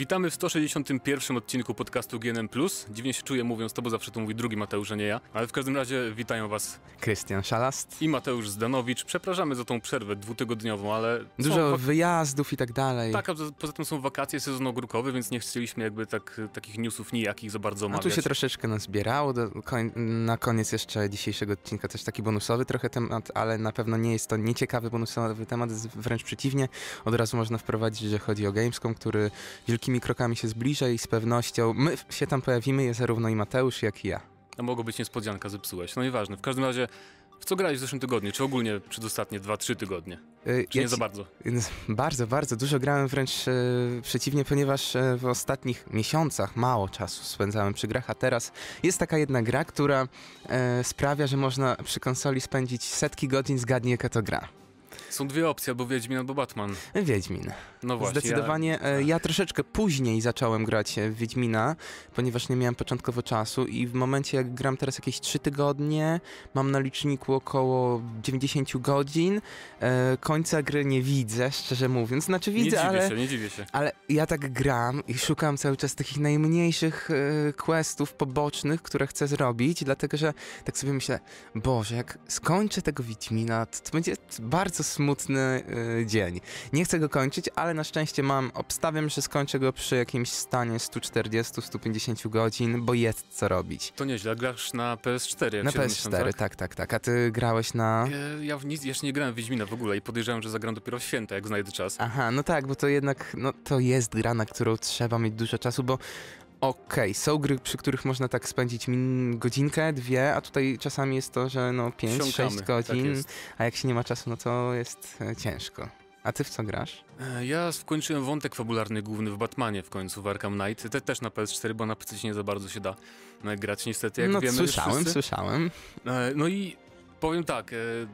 Witamy w 161 odcinku podcastu GNM+. Dziwnie się czuję mówiąc to, bo zawsze to mówi drugi Mateusz, a nie ja. Ale w każdym razie witają was Krystian Szalast. i Mateusz Zdanowicz. Przepraszamy za tą przerwę dwutygodniową, ale... Dużo wyjazdów i tak dalej. Tak, a poza- tym są wakacje, sezon ogórkowy, więc nie chcieliśmy jakby tak, takich newsów nijakich za bardzo A tu omawiać. się troszeczkę nazbierało. Do, koń, na koniec jeszcze dzisiejszego odcinka też taki bonusowy trochę temat, ale na pewno nie jest to nieciekawy bonusowy temat, wręcz przeciwnie. Od razu można wprowadzić, że chodzi o Gamescom, który wielkimi krokami się zbliża i z pewnością my się tam pojawimy, zarówno i Mateusz, jak i ja. A mogło być niespodzianka, zepsułeś. No nieważne. W każdym razie, w co grałeś w zeszłym tygodniu? Czy ogólnie przedostatnie 2-3 tygodnie? Y, Czy nie ja za ci- bardzo? Bardzo, bardzo dużo grałem wręcz e, przeciwnie, ponieważ e, w ostatnich miesiącach mało czasu spędzałem przy grach, a teraz jest taka jedna gra, która e, sprawia, że można przy konsoli spędzić setki godzin, zgadnij jaka to gra. Są dwie opcje, albo Wiedźmin, albo Batman. Wiedźmin. No właśnie. Zdecydowanie. Ja... e, Ja troszeczkę później zacząłem grać w Wiedźmina, ponieważ nie miałem początkowo czasu i w momencie jak gram teraz jakieś 3 tygodnie, mam na liczniku około 90 godzin, e, końca gry nie widzę, szczerze mówiąc. Znaczy Nie widzę, dziwię ale... się, nie dziwię się. Ale ja tak gram i szukam cały czas takich najmniejszych e, questów pobocznych, które chcę zrobić, dlatego że tak sobie myślę, Boże, jak skończę tego Wiedźmina, to, to będzie bardzo smutny e, dzień. Nie chcę go kończyć, ale na szczęście mam, obstawiam, że skończę go przy jakimś stanie 140-150 godzin, bo jest co robić. To nieźle, grasz na PS4, jak Na się domyślam, PS4, tak? tak, tak, tak. A ty grałeś na... E, Ja w nic, jeszcze nie grałem w Wiedźmina w ogóle i podejrzewam, że zagram dopiero w święta, jak znajdę czas. Aha, no tak, bo to jednak, no to jest gra, na którą trzeba mieć dużo czasu, bo okej, są gry, przy których można tak spędzić godzinkę, dwie, a tutaj czasami jest to, że no 5-6 Wsiąkamy, tak godzin, jest. a jak się nie ma czasu, no to jest e, ciężko. A ty w co grasz? E, Ja skończyłem wątek fabularny główny w Batmanie w końcu, w Arkham Knight. Te, też na PS4, bo na PC nie za bardzo się da e, grać niestety, jak no wiemy słyszałem, słyszałem. No i powiem tak,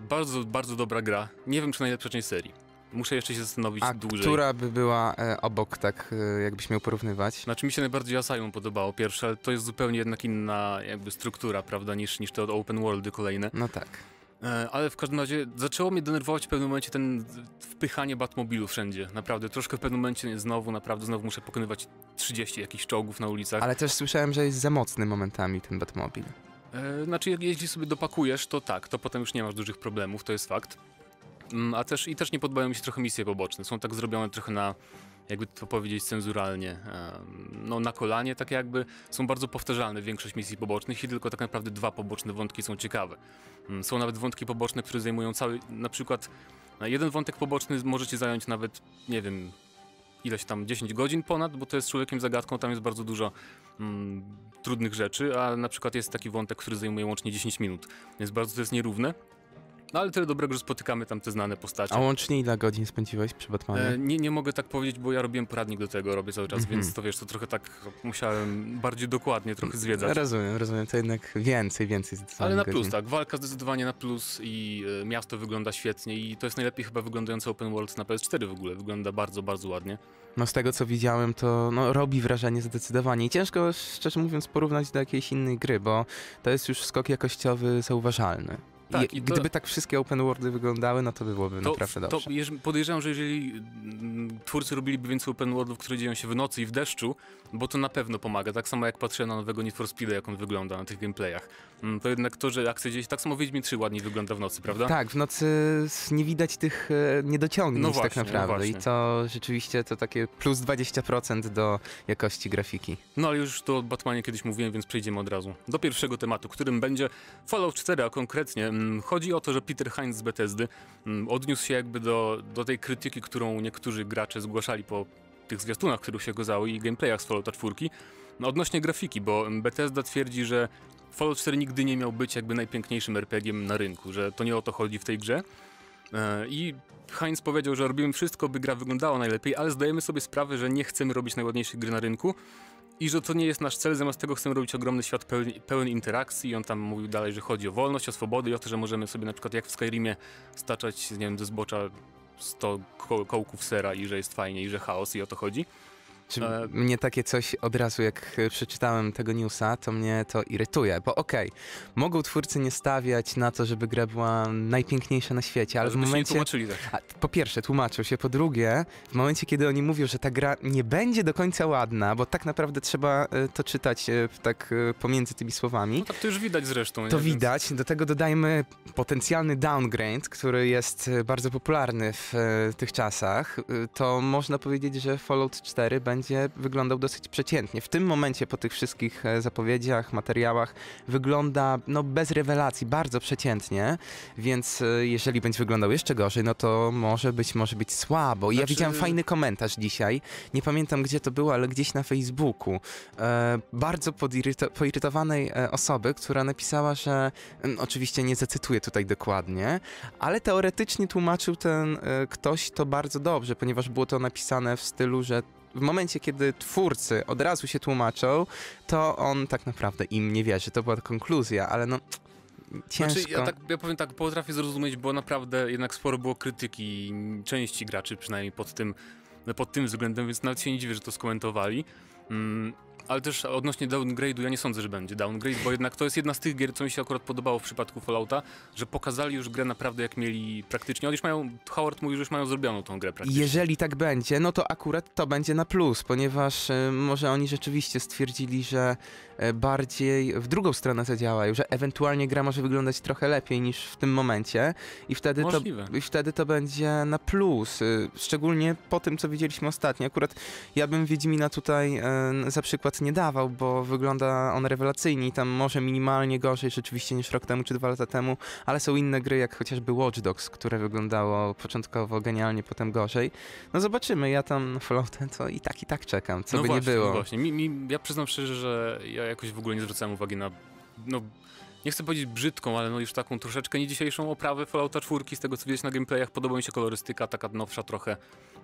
bardzo, bardzo dobra gra. Nie wiem, czy najlepsza część serii. Muszę jeszcze się zastanowić A dłużej. która by była e, obok, tak e, jakbyś miał porównywać? Znaczy mi się najbardziej Asylum podobało pierwsze, ale to jest zupełnie jednak inna jakby struktura, prawda, niż, niż te open worldy kolejne. No tak. E, Ale w każdym razie zaczęło mnie denerwować w pewnym momencie ten wpychanie Batmobilu wszędzie. Naprawdę, troszkę w pewnym momencie znowu, naprawdę znowu muszę pokonywać 30 jakichś czołgów na ulicach. Ale też słyszałem, że jest za mocny momentami ten Batmobil. E, Znaczy, jak jeśli sobie dopakujesz, to tak, to potem już nie masz dużych problemów, to jest fakt. Mm, A też i też nie podobają mi się trochę misje poboczne. Są tak zrobione trochę na, jakby to powiedzieć, cenzuralnie. No, na kolanie, tak jakby. Są bardzo powtarzalne większość misji pobocznych i tylko tak naprawdę dwa poboczne wątki są ciekawe. Mm, Są nawet wątki poboczne, które zajmują cały, na przykład e, jeden wątek poboczny może ci zająć nawet, nie wiem, ileś tam 10 godzin ponad, bo to jest człowiekiem zagadką, tam jest bardzo dużo mm, trudnych rzeczy, a na przykład jest taki wątek, który zajmuje łącznie 10 minut, więc bardzo to jest nierówne. No ale tyle dobrego, że spotykamy tam te znane postacie. A łącznie ile godzin spędziłeś przy Batmanie? E, nie, nie mogę tak powiedzieć, bo ja robiłem poradnik do tego, robię cały czas, Mhm. więc to wiesz, to trochę tak musiałem bardziej dokładnie trochę zwiedzać. Rozumiem, rozumiem, to jednak więcej, więcej Ale na godzin. plus, tak. Walka zdecydowanie na plus i e, miasto wygląda świetnie i to jest najlepiej chyba wyglądający open world na PS4 w ogóle. Wygląda bardzo, bardzo ładnie. No z tego co widziałem, to no, robi wrażenie zdecydowanie. I ciężko, szczerze mówiąc, porównać do jakiejś innej gry, bo to jest już skok jakościowy zauważalny. Tak, I, i to- gdyby tak wszystkie open worldy wyglądały, no to by byłoby To, naprawdę to dobrze. jeż- podejrzewam, że jeżeli mm, twórcy robiliby więcej open worldów, które dzieją się w nocy i w deszczu, bo to na pewno pomaga. Tak samo jak patrzę na nowego Need for Speed, jak on wygląda na tych gameplayach. Mm, To jednak to, że akcja gdzieś... Tak samo Wiedźmin 3 ładniej wygląda w nocy, prawda? Tak, w nocy nie widać tych e, niedociągnięć No tak właśnie, no naprawdę. I właśnie. to rzeczywiście to takie plus 20% do jakości grafiki. No ale już to o Batmanie kiedyś mówiłem, więc przejdziemy od razu do pierwszego tematu, którym będzie Fallout 4, a konkretnie chodzi o to, że Peter Hines z Bethesdy mm, odniósł się jakby do, do tej krytyki, którą niektórzy gracze zgłaszali po tych zwiastunach, które się okazały i gameplayach z Fallouta 4, no, odnośnie grafiki, bo Bethesda twierdzi, że Fallout 4 nigdy nie miał być jakby najpiękniejszym RPG-iem na rynku, że to nie o to chodzi w tej grze. E, I Heinz powiedział, że robimy wszystko, by gra wyglądała najlepiej, ale zdajemy sobie sprawę, że nie chcemy robić najładniejszej gry na rynku i że to nie jest nasz cel, zamiast tego chcemy robić ogromny świat pełen, pełen interakcji i on tam mówił dalej, że chodzi o wolność, o swobodę i o to, że możemy sobie na przykład jak w Skyrimie staczać, nie wiem, ze zbocza 100 ko kołków sera i że jest fajnie i że chaos i o to chodzi. Czy E, mnie takie coś od razu, jak e, przeczytałem tego newsa, to mnie to irytuje, bo okej, mogą twórcy nie stawiać na to, żeby gra była najpiękniejsza na świecie, ale w momencie... tłumaczyli tak. A, po pierwsze, tłumaczą się, po drugie, w momencie, kiedy oni mówią, że ta gra nie będzie do końca ładna, bo tak naprawdę trzeba e, to czytać tak pomiędzy tymi słowami, No tak to już widać zresztą. to nie? Więc- widać. Do tego dodajmy potencjalny downgrade, który jest bardzo popularny w tych czasach. To można powiedzieć, że Fallout 4 będzie wyglądał dosyć przeciętnie. W tym momencie, po tych wszystkich e, zapowiedziach, materiałach, wygląda no, bez rewelacji, bardzo przeciętnie. Więc e, jeżeli będzie wyglądał jeszcze gorzej, no to może być, może być słabo. I ja Znaczy- widziałem fajny komentarz dzisiaj. Nie pamiętam, gdzie to było, ale gdzieś na Facebooku. E, bardzo podiryto- poirytowanej e, osoby, która napisała, że oczywiście nie zacytuję tutaj dokładnie, ale teoretycznie tłumaczył ten e, ktoś to bardzo dobrze, ponieważ było to napisane w stylu, że w momencie, kiedy twórcy od razu się tłumaczą, to on tak naprawdę im nie wierzy. To była konkluzja, ale no ciężko. Znaczy, ja, tak, ja powiem tak, potrafię zrozumieć, bo naprawdę jednak sporo było krytyki części graczy, przynajmniej pod tym, pod tym względem, więc nawet się nie dziwię, że to skomentowali. Mm, ale też odnośnie downgrade'u, ja nie sądzę, że będzie downgrade, bo jednak to jest jedna z tych gier, co mi się akurat podobało w przypadku Fallouta, że pokazali już grę naprawdę jak mieli praktycznie. Oni już mają, Howard mówi, że już mają zrobioną tą grę praktycznie. Jeżeli tak będzie, no to akurat to będzie na plus, ponieważ e, może oni rzeczywiście stwierdzili, że bardziej w drugą stronę zadziałają, że ewentualnie gra może wyglądać trochę lepiej niż w tym momencie i wtedy, to, i wtedy to będzie na plus. y, Szczególnie po tym, co widzieliśmy ostatnio. Akurat ja bym Wiedźmina tutaj e, za przykład nie dawał, bo wygląda on rewelacyjnie i tam może minimalnie gorzej rzeczywiście niż rok temu czy dwa lata temu, ale są inne gry, jak chociażby Watch Dogs, które wyglądało początkowo genialnie, potem gorzej. No zobaczymy, ja tam na Fallouta to i tak, i tak czekam, co no by właśnie, nie było. No właśnie, mi, mi, ja przyznam szczerze, że ja jakoś w ogóle nie zwracałem uwagi na, no, nie chcę powiedzieć brzydką, ale no już taką troszeczkę nie dzisiejszą oprawę Fallouta 4, z tego co widać na gameplayach, podoba mi się kolorystyka, taka nowsza trochę,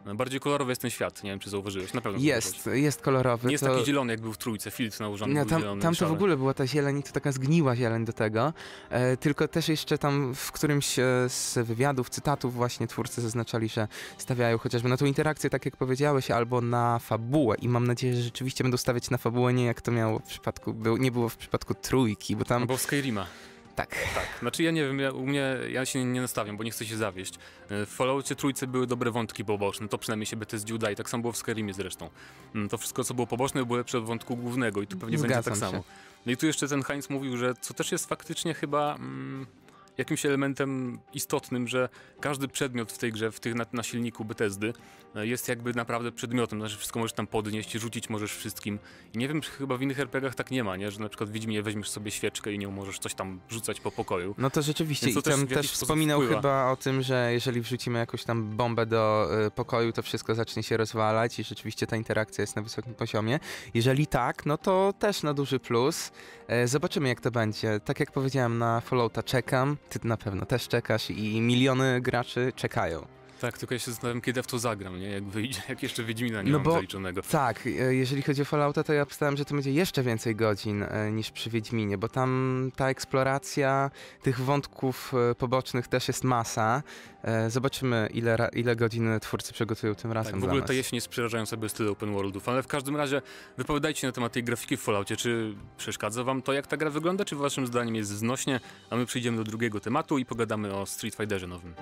bardziej kolorowy jest ten świat, nie wiem czy zauważyłeś, na pewno. Jest, jest kolorowy. Nie jest to... taki zielony jak był w trójce, filtr nałożony był tam, zielony. tam to w ogóle była ta zieleń i to taka zgniła zieleń do tego. E, tylko też jeszcze tam w którymś e, z wywiadów, cytatów właśnie twórcy zaznaczali, że stawiają chociażby na tą interakcję, tak jak powiedziałeś, albo na fabułę i mam nadzieję, że rzeczywiście będą stawiać na fabułę, nie jak to miało w przypadku, był, nie było w przypadku trójki, bo tam... Albo w Skyrima. Tak. Tak, znaczy ja nie wiem, ja, u mnie, ja się nie nastawiam, bo nie chcę się zawieść. E, W Falloutie trójce były dobre wątki poboczne, to przynajmniej się Bethesdzie udaje, tak samo było w Skyrimie zresztą. Mm, To wszystko, co było poboczne, było lepsze od wątku głównego i tu pewnie będzie Zgadzam tak się. samo. No i tu jeszcze ten Heinz mówił, że co też jest faktycznie chyba mm, jakimś elementem istotnym, że każdy przedmiot w tej grze, w tych, na, na silniku Bethesdy e, jest jakby naprawdę przedmiotem, znaczy wszystko możesz tam podnieść, rzucić możesz wszystkim. I nie wiem, czy chyba w innych RPGach tak nie ma, nie? że na przykład w Wiedźminie weźmiesz sobie świeczkę i nią możesz coś tam rzucać po pokoju. No to rzeczywiście Więc to i też tam też wspominał wpływa. chyba o tym, że jeżeli wrzucimy jakąś tam bombę do y, pokoju, to wszystko zacznie się rozwalać i rzeczywiście ta interakcja jest na wysokim poziomie. Jeżeli tak, no to też na duży plus. E, zobaczymy jak to będzie. Tak jak powiedziałem na Fallouta czekam, ty na pewno też czekasz i miliony graczy czekają. Tak, tylko ja się zastanawiam, kiedy ja w to zagram, nie? Jak wyjdzie, jak jeszcze Wiedźmina nie No mam bo- zaliczonego. Tak, e, jeżeli chodzi o Fallouta, to ja obstałem, że to będzie jeszcze więcej godzin e, niż przy Wiedźminie, bo tam ta eksploracja tych wątków e, pobocznych też jest masa. Zobaczymy, ile, ile godzin twórcy przygotują tym razem Tak, w ogóle ta jesień jest przerażająca bez tylu open worldów, ale w każdym razie wypowiadajcie na temat tej grafiki w Falloutie, czy przeszkadza wam to, jak ta gra wygląda, czy waszym zdaniem jest znośnie, a my przejdziemy do drugiego tematu i pogadamy o Street Fighterze nowym.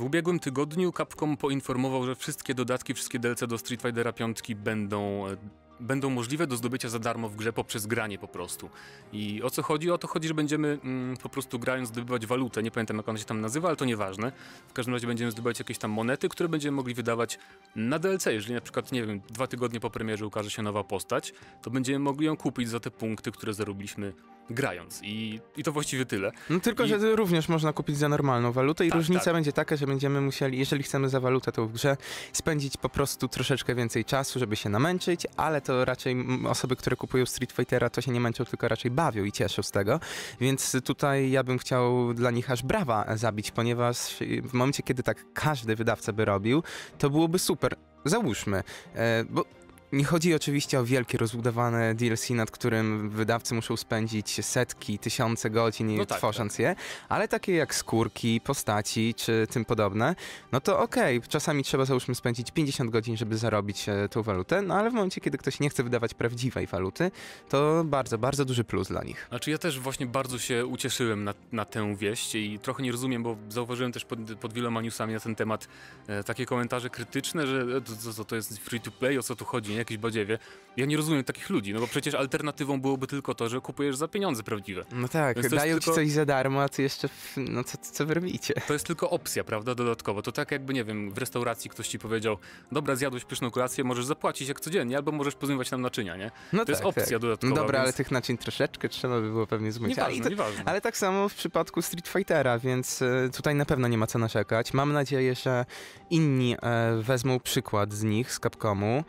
W ubiegłym tygodniu Capcom poinformował, że wszystkie dodatki, wszystkie DLC do Street Fightera 5 będą, e, będą możliwe do zdobycia za darmo w grze poprzez granie po prostu. I o co chodzi? O to chodzi, że będziemy mm, po prostu grając zdobywać walutę. Nie pamiętam jak ona się tam nazywa, ale to nieważne. W każdym razie będziemy zdobywać jakieś tam monety, które będziemy mogli wydawać na DLC. Jeżeli na przykład, nie wiem, dwa tygodnie po premierze ukaże się nowa postać, to będziemy mogli ją kupić za te punkty, które zarobiliśmy grając. I, i to właściwie tyle. No tylko, I- że również można kupić za normalną walutę i Tak, różnica tak. będzie taka, że będziemy musieli, jeżeli chcemy za walutę tą w grze, spędzić po prostu troszeczkę więcej czasu, żeby się namęczyć, ale to raczej osoby, które kupują Street Fightera, to się nie męczą, tylko raczej bawią i cieszą z tego. Więc tutaj ja bym chciał dla nich aż brawa zabić, ponieważ w momencie, kiedy tak każdy wydawca by robił, to byłoby super. Załóżmy, e, bo nie chodzi oczywiście o wielkie, rozbudowane DLC, nad którym wydawcy muszą spędzić setki, tysiące godzin No tak, tworząc je, ale takie jak skórki, postaci czy tym podobne, no to okej, czasami trzeba załóżmy spędzić 50 godzin, żeby zarobić e, tą walutę, no ale w momencie, kiedy ktoś nie chce wydawać prawdziwej waluty, to bardzo, bardzo duży plus dla nich. Znaczy ja też właśnie bardzo się ucieszyłem na, na tę wieść i trochę nie rozumiem, bo zauważyłem też pod, pod wieloma newsami na ten temat e, takie komentarze krytyczne, że e, to, to, to jest free to play, o co tu chodzi, nie? Jakieś badziewie. Ja nie rozumiem takich ludzi, no bo przecież alternatywą byłoby tylko to, że kupujesz za pieniądze prawdziwe. No tak, jest dają tylko- ci coś za darmo, a ty jeszcze, no co, co wy robicie? To jest tylko opcja, prawda, dodatkowo. To tak jakby, nie wiem, w restauracji ktoś ci powiedział, dobra, zjadłeś pyszną kolację, możesz zapłacić jak codziennie, albo możesz pozmywać nam naczynia, nie? No To jest tak, opcja tak. dodatkowa, No dobra, ale więc- tych naczyń troszeczkę trzeba by było pewnie zmyć. Ale, Nieważne, to, nieważne. ale tak samo w przypadku Street Fightera, więc e, tutaj na pewno nie ma co narzekać. Mam nadzieję, że inni e, wezmą przykład z nich, z Capcomu,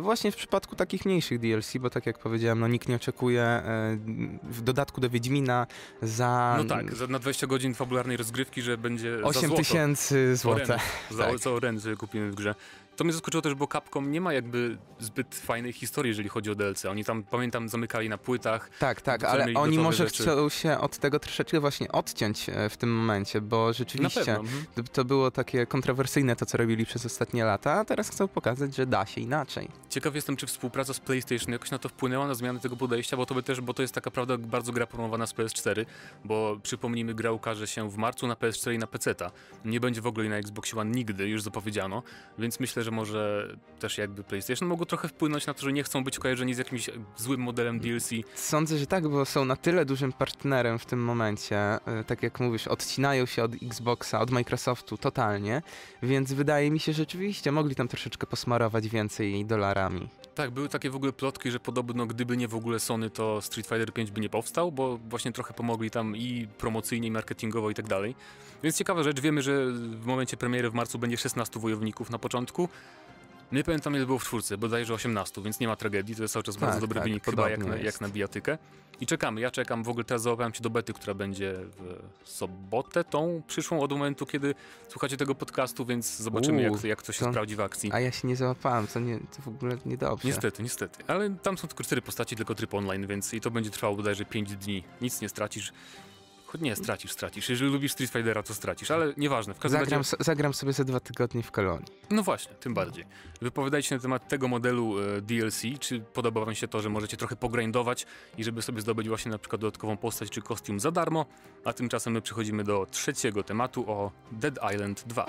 właśnie w przypadku takich mniejszych DLC, bo tak jak powiedziałem, no nikt nie oczekuje e, w dodatku do Wiedźmina za No tak, za, na 20 godzin fabularnej rozgrywki, że będzie za 8 złoto. tysięcy złota. Za, Tak. za kupimy w grze. To mnie zaskoczyło też, bo Capcom nie ma jakby zbyt fajnej historii, jeżeli chodzi o DLC. Oni tam, pamiętam, zamykali na płytach. Tak, tak, ale oni może rzeczy. chcą się od tego troszeczkę właśnie odciąć e, w tym momencie, bo rzeczywiście mhm. to, było takie kontrowersyjne to, co robili przez ostatnie lata, a teraz chcą pokazać, że da się inaczej. Ciekaw jestem, czy współpraca z PlayStation jakoś na to wpłynęła, na zmianę tego podejścia, bo to by też, bo to jest taka prawda bardzo gra promowana z PS4, bo przypomnijmy, gra ukaże się w marcu na PS4 i na PC-ta. Nie będzie w ogóle na Xbox One nigdy, już zapowiedziano, więc myślę, że może też jakby PlayStation mogło trochę wpłynąć na to, że nie chcą być kojarzeni z jakimś złym modelem DLC. Sądzę, że tak, bo są na tyle dużym partnerem w tym momencie, e, tak jak mówisz, odcinają się od Xboxa, od Microsoftu totalnie, więc wydaje mi się, że rzeczywiście mogli tam troszeczkę posmarować więcej dolarami. Tak, były takie w ogóle plotki, że podobno gdyby nie w ogóle Sony, to Street Fighter 5 by nie powstał, bo właśnie trochę pomogli tam i promocyjnie, i marketingowo i tak dalej. Więc ciekawa rzecz, wiemy, że w momencie premiery w marcu będzie 16 wojowników na początku. Nie pamiętam ile było w czwórce, bodajże 18, więc nie ma tragedii, to jest cały czas Tak, bardzo dobry tak, wynik chyba jak na, jest. jak na bijatykę. I czekamy, ja czekam, w ogóle teraz załapałem się do bety, która będzie w sobotę, tą przyszłą od momentu, kiedy słuchacie tego podcastu, więc zobaczymy Uuu, jak, jak to się to- sprawdzi w akcji. A ja się nie załapałem, to, nie, to w ogóle niedobrze. Niestety, niestety. Ale tam są tylko cztery postaci, tylko tryb online, więc i to będzie trwało bodajże 5 dni. Nic nie stracisz. Choć nie, stracisz, stracisz. Jeżeli lubisz Street Fightera, to stracisz, ale nieważne. W każdym Zagram, razie, zagram sobie za dwa tygodnie w kolonii. no właśnie, tym bardziej. Wypowiadajcie się na temat tego modelu e, DLC, czy podoba wam się to, że możecie trochę pogrindować i żeby sobie zdobyć właśnie na przykład dodatkową postać czy kostium za darmo, a tymczasem my przechodzimy do trzeciego tematu o Dead Island 2.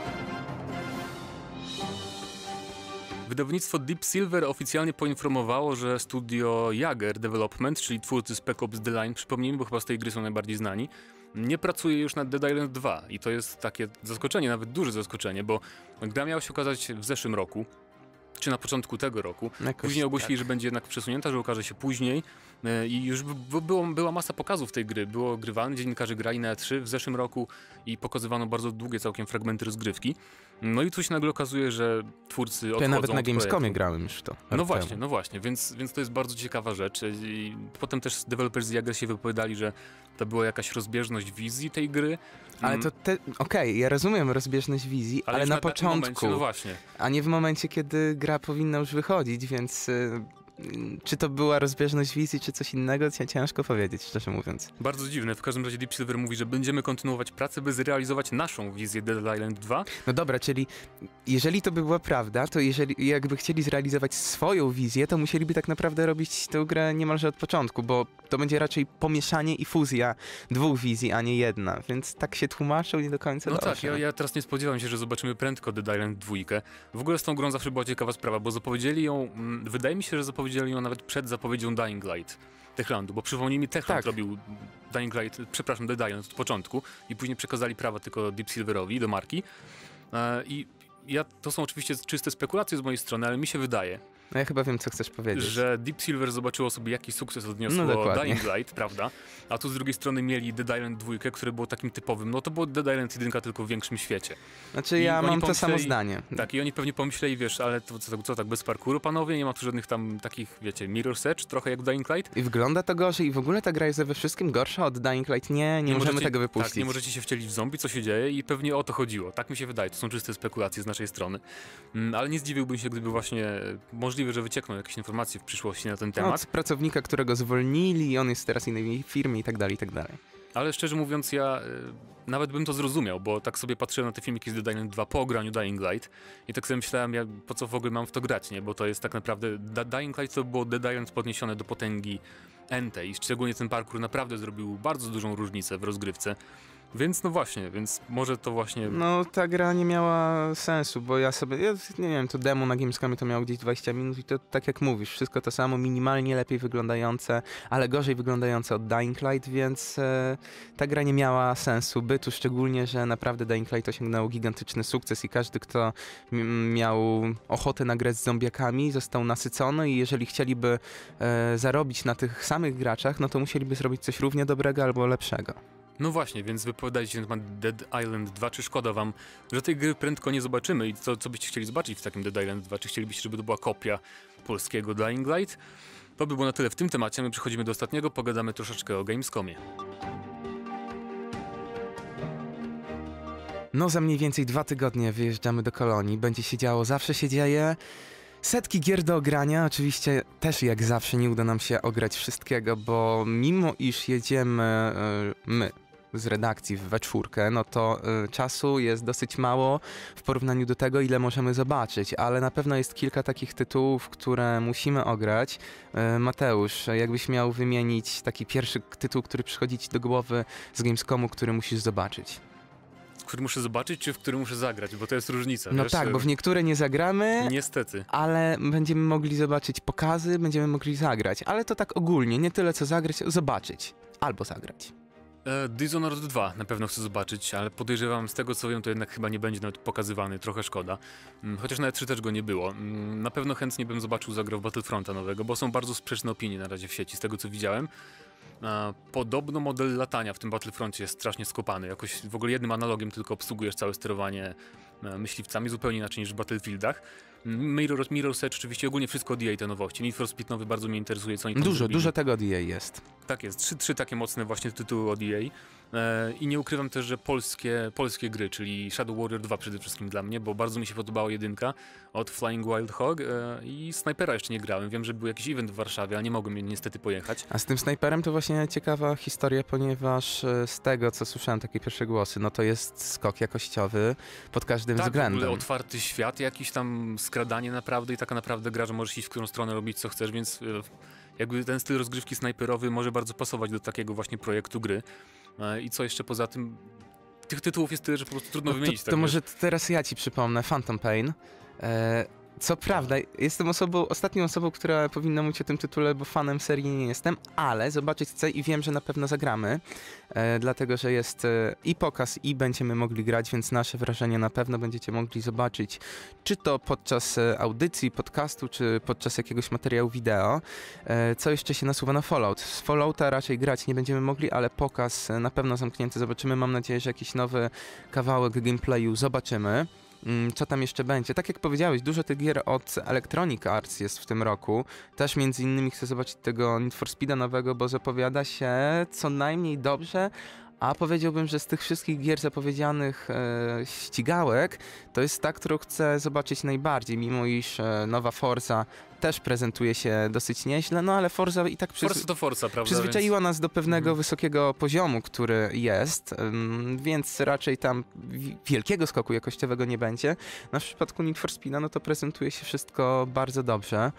Wydawnictwo Deep Silver oficjalnie poinformowało, że studio Jager Development, czyli twórcy Spec Ops The Line, przypomnijmy, bo chyba z tej gry są najbardziej znani, nie pracuje już nad Dead Island 2 i to jest takie zaskoczenie, nawet duże zaskoczenie, bo gra miała się okazać w zeszłym roku, czy na początku tego roku. Jakoś Później ogłosili, tak. że będzie jednak przesunięta, że okaże się później e, i już było, była masa pokazów tej gry. Było grywane, dziennikarze grali na E3 w zeszłym roku i pokazywano bardzo długie całkiem fragmenty rozgrywki. No i tu się nagle okazuje, że twórcy odchodzą ja nawet na Gamescomie grałem już to. No właśnie, temu. no właśnie, więc, więc to jest bardzo ciekawa rzecz. I potem też deweloperzy z Jager się wypowiadali, że to była jakaś rozbieżność wizji tej gry. Ale Mm, to te, okej, ja rozumiem rozbieżność wizji, ale, już na, takim początku, Momencie, no właśnie. a nie w momencie, kiedy gra powinna już wychodzić, więc y, czy to była rozbieżność wizji, czy coś innego, ciężko powiedzieć, szczerze mówiąc. Bardzo dziwne. W każdym razie Deep Silver mówi, że będziemy kontynuować pracę, by zrealizować naszą wizję Dead Island 2. No dobra, czyli jeżeli to by była prawda, to jeżeli jakby chcieli zrealizować swoją wizję, to musieliby tak naprawdę robić tę grę niemalże od początku, bo to będzie raczej pomieszanie i fuzja dwóch wizji, a nie jedna, więc tak się tłumaczą nie do końca No dobrze. tak, ja, ja teraz nie spodziewam się, że zobaczymy prędko Dead Island 2. W ogóle z tą grą zawsze była ciekawa sprawa, bo zapowiedzieli ją, mm, wydaje mi się, że zapowiedzieli ją nawet przed zapowiedzią Dying Light. Techlandu, bo przypomnijmy, Techland Tak. robił Dying Light, przepraszam, Dead Island od początku i później przekazali prawa tylko Deep Silverowi do marki. E, I ja, to są oczywiście czyste spekulacje z mojej strony, ale mi się wydaje, No ja chyba wiem, co chcesz powiedzieć. że Deep Silver zobaczyło sobie, jaki sukces odniosło No dokładnie. Dying Light, prawda? A tu z drugiej strony mieli Dead Island 2, które było takim typowym, no to było Dead Island 1 tylko w większym świecie. Znaczy I ja mam to samo zdanie. Tak, i oni pewnie pomyśleli, wiesz, ale to, co, co tak bez parkouru, panowie? Nie ma tu żadnych tam takich, wiecie, mirror's edge, trochę jak Dying Light? I wygląda to gorzej i w ogóle ta gra jest we wszystkim gorsza od Dying Light. Nie, nie, możemy możecie- tego wypuścić. Tak, nie możecie się wcielić w zombie, co się dzieje i pewnie o to chodziło. Tak mi się wydaje, to są czyste spekulacje z naszej strony. Mm, ale nie zdziwiłbym się, gdyby właśnie, możliwe, możliwe, że wyciekną jakieś informacje w przyszłości na ten Od temat. pracownika, którego zwolnili, on jest teraz w innej firmie i tak dalej, i tak dalej. Ale szczerze mówiąc, ja y, nawet bym to zrozumiał, bo tak sobie patrzyłem na te filmiki z Dead Island 2 po graniu Dying Light i tak sobie myślałem, ja, po co w ogóle mam w to grać, nie? Bo to jest tak naprawdę... Da Dying Light to było Dead Island podniesione do potęgi NT i szczególnie ten parkour naprawdę zrobił bardzo dużą różnicę w rozgrywce. Więc no właśnie, więc może to właśnie... No ta gra nie miała sensu, bo ja sobie, ja nie wiem, to demo na Gamescomie to miało gdzieś 20 minut i to tak jak mówisz, wszystko to samo, minimalnie lepiej wyglądające, ale gorzej wyglądające od Dying Light, więc e, ta gra nie miała sensu bytu, szczególnie, że naprawdę Dying Light osiągnął gigantyczny sukces i każdy, kto miał ochotę na grę z zombiakami, został nasycony i jeżeli chcieliby e, zarobić na tych samych graczach, no to musieliby zrobić coś równie dobrego albo lepszego. No właśnie, więc wypowiadajcie się na temat Dead Island 2, czy szkoda wam, że tej gry prędko nie zobaczymy i co, co byście chcieli zobaczyć w takim Dead Island 2? Czy chcielibyście, żeby to była kopia polskiego Dying Light? To by było na tyle w tym temacie, my przechodzimy do ostatniego, pogadamy troszeczkę o Gamescomie. No za mniej więcej dwa tygodnie wyjeżdżamy do kolonii, będzie się działo, zawsze się dzieje. Setki gier do ogrania, oczywiście też jak zawsze nie uda nam się ograć wszystkiego, bo mimo iż jedziemy e, my z redakcji we czwórkę, no to e, czasu jest dosyć mało w porównaniu do tego, ile możemy zobaczyć, ale na pewno jest kilka takich tytułów, które musimy ograć. E, Mateusz, jakbyś miał wymienić taki pierwszy tytuł, który przychodzi ci do głowy z Gamescomu, który musisz zobaczyć. Który muszę zobaczyć, czy w który muszę zagrać, bo to jest różnica. No wiesz? tak, bo w niektóre nie zagramy, Niestety. ale będziemy mogli zobaczyć pokazy, będziemy mogli zagrać. Ale to tak ogólnie, nie tyle co zagrać, zobaczyć. Albo zagrać. E, Dishonored 2 na pewno chcę zobaczyć, ale podejrzewam z tego co wiem, to jednak chyba nie będzie nawet pokazywany, trochę szkoda. Mm, Chociaż na E3 też go nie było. Mm, Na pewno chętnie bym zobaczył zagrał Battlefronta nowego, bo są bardzo sprzeczne opinie na razie w sieci, z tego co widziałem. E, Podobno model latania w tym Battlefroncie jest strasznie skopany. Jakoś w ogóle jednym analogiem tylko obsługujesz całe sterowanie myśliwcami, zupełnie inaczej niż w Battlefieldach. Mirror, Mirror's Edge oczywiście ogólnie wszystko od EA te nowości. Need for Speed nowy bardzo mnie interesuje, co oni tam Dużo, zrobili. dużo tego od EA jest. Tak jest, trzy, trzy takie mocne właśnie tytuły od EA. E, I nie ukrywam też, że polskie, polskie gry, czyli Shadow Warrior 2 przede wszystkim dla mnie, bo bardzo mi się podobała jedynka od Flying Wild Hog e, i Snipera jeszcze nie grałem. Wiem, że był jakiś event w Warszawie, a nie mogłem niestety pojechać. A z tym snajperem to właśnie ciekawa historia, ponieważ e, z tego, co słyszałem, takie pierwsze głosy, no to jest skok jakościowy pod każdym tak, w ogóle względem. otwarty świat, jakiś tam skradanie naprawdę i taka naprawdę gra, że możesz iść w którą stronę robić co chcesz, więc e, jakby ten styl rozgrywki snajperowy może bardzo pasować do takiego właśnie projektu gry. E, I co jeszcze poza tym, tych tytułów jest tyle, że po prostu trudno No wymienić. to, tak to może teraz ja ci przypomnę Phantom Pain. E, co prawda, jestem osobą, ostatnią osobą, która powinna mówić o tym tytule, bo fanem serii nie jestem, ale zobaczyć chcę i wiem, że na pewno zagramy, e, dlatego że jest e, i pokaz, i będziemy mogli grać, więc nasze wrażenie na pewno będziecie mogli zobaczyć, czy to podczas e, audycji, podcastu, czy podczas jakiegoś materiału wideo. E, co jeszcze się nasuwa na Fallout? Z Fallouta raczej grać nie będziemy mogli, ale pokaz e, na pewno zamknięty zobaczymy. Mam nadzieję, że jakiś nowy kawałek gameplayu zobaczymy. Mm, Co tam jeszcze będzie? Tak jak powiedziałeś, dużo tych gier od Electronic Arts jest w tym roku. Też między innymi chcę zobaczyć tego Need for Speeda nowego, bo zapowiada się co najmniej dobrze, a powiedziałbym, że z tych wszystkich gier zapowiedzianych e, ścigałek, to jest ta, którą chcę zobaczyć najbardziej, mimo iż e, nowa Forza też prezentuje się dosyć nieźle, no ale Forza i tak przyz... Forza to Forza, prawda? Przyzwyczaiła nas do pewnego Mhm. wysokiego poziomu, który jest, ym, więc raczej tam wi- wielkiego skoku jakościowego nie będzie. No w przypadku Need for Speeda, no to prezentuje się wszystko bardzo dobrze.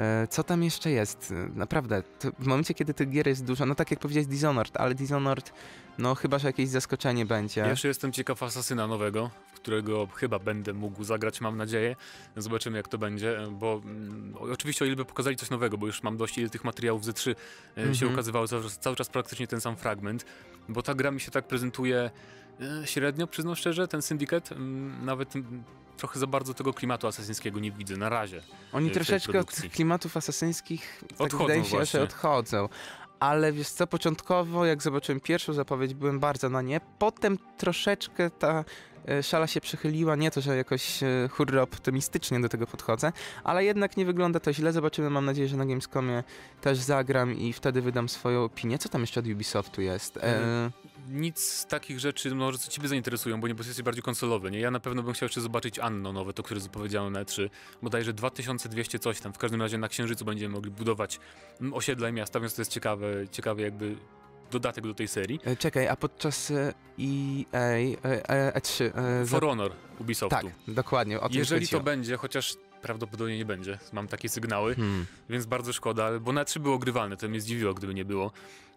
E, Co tam jeszcze jest? E, Naprawdę, w momencie, kiedy tych gier jest dużo, no tak jak powiedziałeś Dishonored, ale Dishonored, no chyba, że jakieś zaskoczenie będzie. Jeszcze jestem ciekaw Asasyna nowego, w którego chyba będę mógł zagrać, mam nadzieję. Zobaczymy jak to będzie, bo mm, oczywiście o ile by pokazali coś nowego, bo już mam dość ile tych materiałów ze 3 e, się Mhm. ukazywało, cały, czas- cały czas praktycznie ten sam fragment, bo ta gra mi się tak prezentuje e, średnio, przyznam szczerze, ten syndikat, nawet trochę za bardzo tego klimatu asasyńskiego nie widzę, na razie. Oni tej troszeczkę od klimatów asesyńskich, tak Odchodzą wydaje się, właśnie. że odchodzą. Ale wiesz co, początkowo jak zobaczyłem pierwszą zapowiedź, byłem bardzo na nie. Potem troszeczkę ta e, szala się przychyliła. Nie to, że jakoś e, hurra optymistycznie do tego podchodzę, ale jednak nie wygląda to źle. Zobaczymy, mam nadzieję, że na Gamescomie też zagram i wtedy wydam swoją opinię. Co tam jeszcze od Ubisoftu jest? E, nic z takich rzeczy, może co ciebie zainteresują, bo nie bo jesteś bardziej konsolowy, nie? Ja na pewno bym chciał jeszcze zobaczyć Anno nowe, to które zapowiedziano na E3, bodajże 2200 coś tam, w każdym razie na Księżycu będziemy mogli budować osiedla i miasta, więc to jest ciekawe, ciekawe jakby dodatek do tej serii. E, Czekaj, a podczas EA, e, E, E3, e, For Honor Ubisoftu. tak, dokładnie, o tym Jeżeli to będzie, chociaż prawdopodobnie nie będzie, mam takie sygnały, Hmm. więc bardzo szkoda, bo na 3 było grywalne, to mnie zdziwiło, gdyby nie było.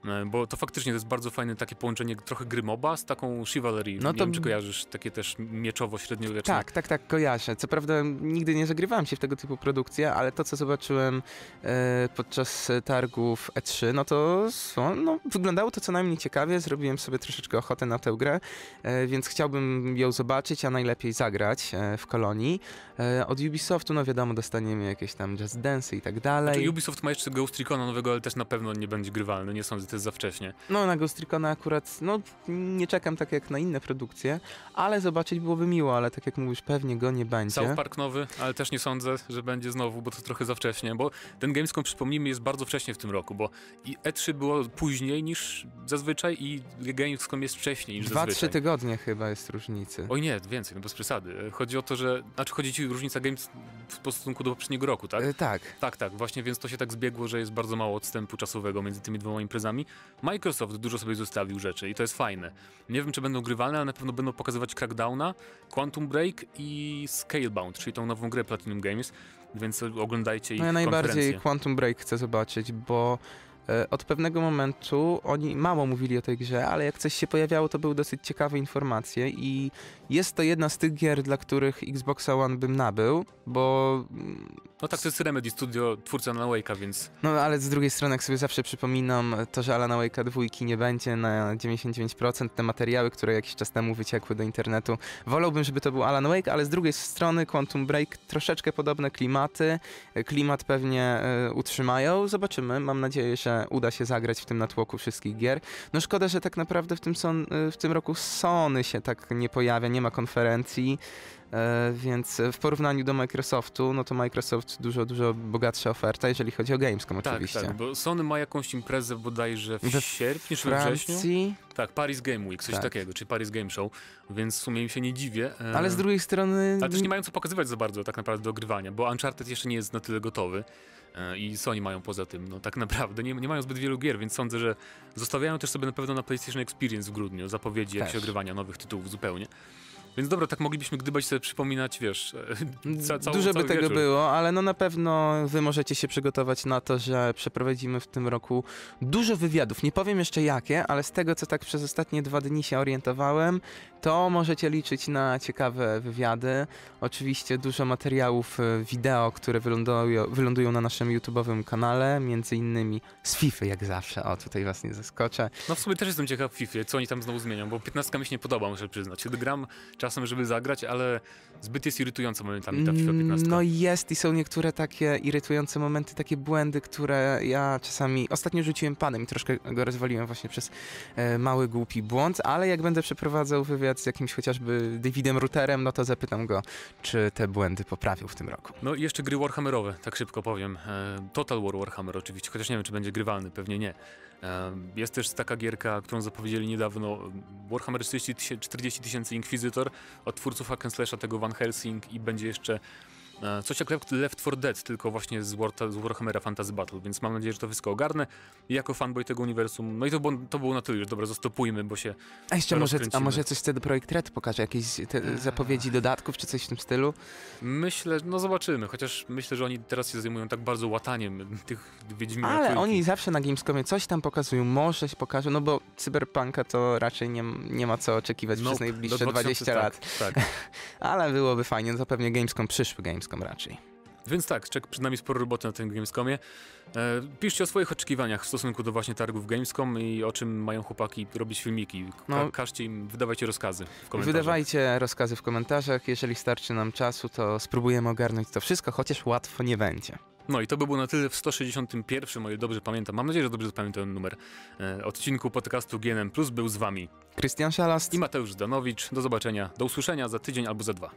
E, Bo to faktycznie to jest bardzo fajne takie połączenie trochę gry MOBA z taką chivalry. No nie to- wiem, czy kojarzysz takie też mieczowo-średniowieczne. Tak, tak, tak, kojarzę. Co prawda nigdy nie zagrywałem się w tego typu produkcje, ale to, co zobaczyłem e, podczas targów E3, no to no, wyglądało to co najmniej ciekawie. Zrobiłem sobie troszeczkę ochotę na tę grę, e, więc chciałbym ją zobaczyć, a najlepiej zagrać e, w kolonii. E, od Ubisoftu, no wiadomo, dostaniemy jakieś tam Just Dance i tak dalej. Znaczy, Ubisoft ma jeszcze Ghost Recona nowego, ale też na pewno nie będzie grywalny, nie sądzę, to jest za wcześnie. No na Ghost Recona akurat, no nie czekam tak jak na inne produkcje, ale zobaczyć byłoby miło, ale tak jak mówisz, pewnie go nie będzie. South Park nowy, ale też nie sądzę, że będzie znowu, bo to trochę za wcześnie, bo ten Gamescom, przypomnijmy, jest bardzo wcześnie w tym roku, bo i E3 było później niż zazwyczaj i Gamescom jest wcześniej niż Dwa, trzy zazwyczaj. tygodnie chyba jest różnicy. Oj nie, więcej, no bez przesady. Chodzi o to, że, znaczy chodzi ci różnica Games w stosunku do poprzedniego roku, tak? E, tak. Tak, tak, właśnie, więc to się tak zbiegło, że jest bardzo mało odstępu czasowego między tymi dwoma imprezami. Microsoft dużo sobie zostawił rzeczy i to jest fajne. Nie wiem, czy będą grywalne, ale na pewno będą pokazywać Crackdowna, Quantum Break i Scalebound, czyli tą nową grę Platinum Games, więc oglądajcie ich No ja najbardziej. Quantum Break chcę zobaczyć, bo e, od pewnego momentu oni mało mówili o tej grze, ale jak coś się pojawiało, to były dosyć ciekawe informacje i jest to jedna z tych gier, dla których Xboxa One bym nabył, bo mm, No tak, to jest Remedy Studio, twórca Alan Wake'a, więc no ale z drugiej strony, jak sobie zawsze przypominam, to, że Alana Wake'a dwójki nie będzie na 99%, te materiały, które jakiś czas temu wyciekły do internetu, wolałbym, żeby to był Alan Wake, ale z drugiej strony Quantum Break troszeczkę podobne klimaty, klimat pewnie e, utrzymają, zobaczymy, mam nadzieję, że uda się zagrać w tym natłoku wszystkich gier. No szkoda, że tak naprawdę w tym, son, e, w tym roku Sony się tak nie pojawia, nie ma konferencji, więc w porównaniu do Microsoftu, no to Microsoft dużo, dużo bogatsza oferta, jeżeli chodzi o Gamescom tak, oczywiście. tak, bo Sony ma jakąś imprezę bodajże w We sierpniu czy we wrześniu. Tak, Paris Game Week, coś Tak. takiego, czy Paris Game Show, więc w sumie im się nie dziwię. e, ale z drugiej strony... Ale też nie mają co pokazywać za bardzo tak naprawdę do ogrywania, bo Uncharted jeszcze nie jest na tyle gotowy e, i Sony mają poza tym, no tak naprawdę nie, nie mają zbyt wielu gier, więc sądzę, że zostawiają też sobie na pewno na PlayStation Experience w grudniu zapowiedzi jakiegoś ogrywania nowych tytułów zupełnie. Więc dobra, tak moglibyśmy gdybać sobie przypominać, wiesz, e, ca, całą, Dużo by tego wieczór. było, ale no na pewno wy możecie się przygotować na to, że przeprowadzimy w tym roku dużo wywiadów. Nie powiem jeszcze jakie, ale z tego, co tak przez ostatnie dwa dni się orientowałem, to możecie liczyć na ciekawe wywiady. Oczywiście dużo materiałów e, wideo, które wylądują, wylądują na naszym YouTube'owym kanale, między innymi z FIFA jak zawsze. O, tutaj was nie zaskoczę. No w sumie też jestem ciekaw FIFA, co oni tam znowu zmienią, bo 15 mi się nie podoba, muszę przyznać. Kiedy gram czasem, żeby zagrać, ale zbyt jest irytująca momentami ta FIFA 15. No jest i są niektóre takie irytujące momenty, takie błędy, które ja czasami ostatnio rzuciłem panem i troszkę go rozwaliłem właśnie przez e, mały głupi błąd, ale jak będę przeprowadzał wywiad z jakimś chociażby Davidem Routerem, no to zapytam go, czy te błędy poprawił w tym roku. No i jeszcze gry Warhammerowe, tak szybko powiem. E, Total War Warhammer oczywiście, chociaż nie wiem, czy będzie grywalny, pewnie nie. Jest też taka gierka, którą zapowiedzieli niedawno, Warhammer 40 tysięcy- 40 tysięcy Inquisitor od twórców Hack and Slasha, tego Van Helsing i będzie jeszcze coś jak Left- Left 4 Dead, tylko właśnie z, War, z Warhammera Fantasy Battle, więc mam nadzieję, że to wszystko ogarnę I jako fanboy tego uniwersum. No i to było, to było na tyle już, dobra, zastopujmy, bo się... A jeszcze może, a może coś CD Projekt Red pokaże, jakieś te zapowiedzi dodatków czy coś w tym stylu? Myślę, no zobaczymy, chociaż myślę, że oni teraz się zajmują tak bardzo łataniem tych Wiedźmina Ale trójki. oni zawsze na Gamescomie coś tam pokazują, może się pokażą, no bo Cyberpunka to raczej nie, nie ma co oczekiwać przez Nope, najbliższe do 20 tak, lat. Tak. Ale byłoby fajnie, no to pewnie Gamescom, przyszły Gamescom raczej. Więc tak, czek przed nami sporo roboty na tym Gamescomie. E, piszcie o swoich oczekiwaniach w stosunku do właśnie targów Gamescom i o czym mają chłopaki robić filmiki. Ka- No. Każcie im, wydawajcie rozkazy w komentarzach. Wydawajcie rozkazy w komentarzach, jeżeli starczy nam czasu, to spróbujemy ogarnąć to wszystko, chociaż łatwo nie będzie. No i to by było na tyle w 161, o ile dobrze pamiętam, mam nadzieję, że dobrze zapamiętam ten numer, e, odcinku podcastu GNM+, był z wami Krystian Szalast. i Mateusz Zdanowicz. Do zobaczenia, do usłyszenia za tydzień albo za dwa.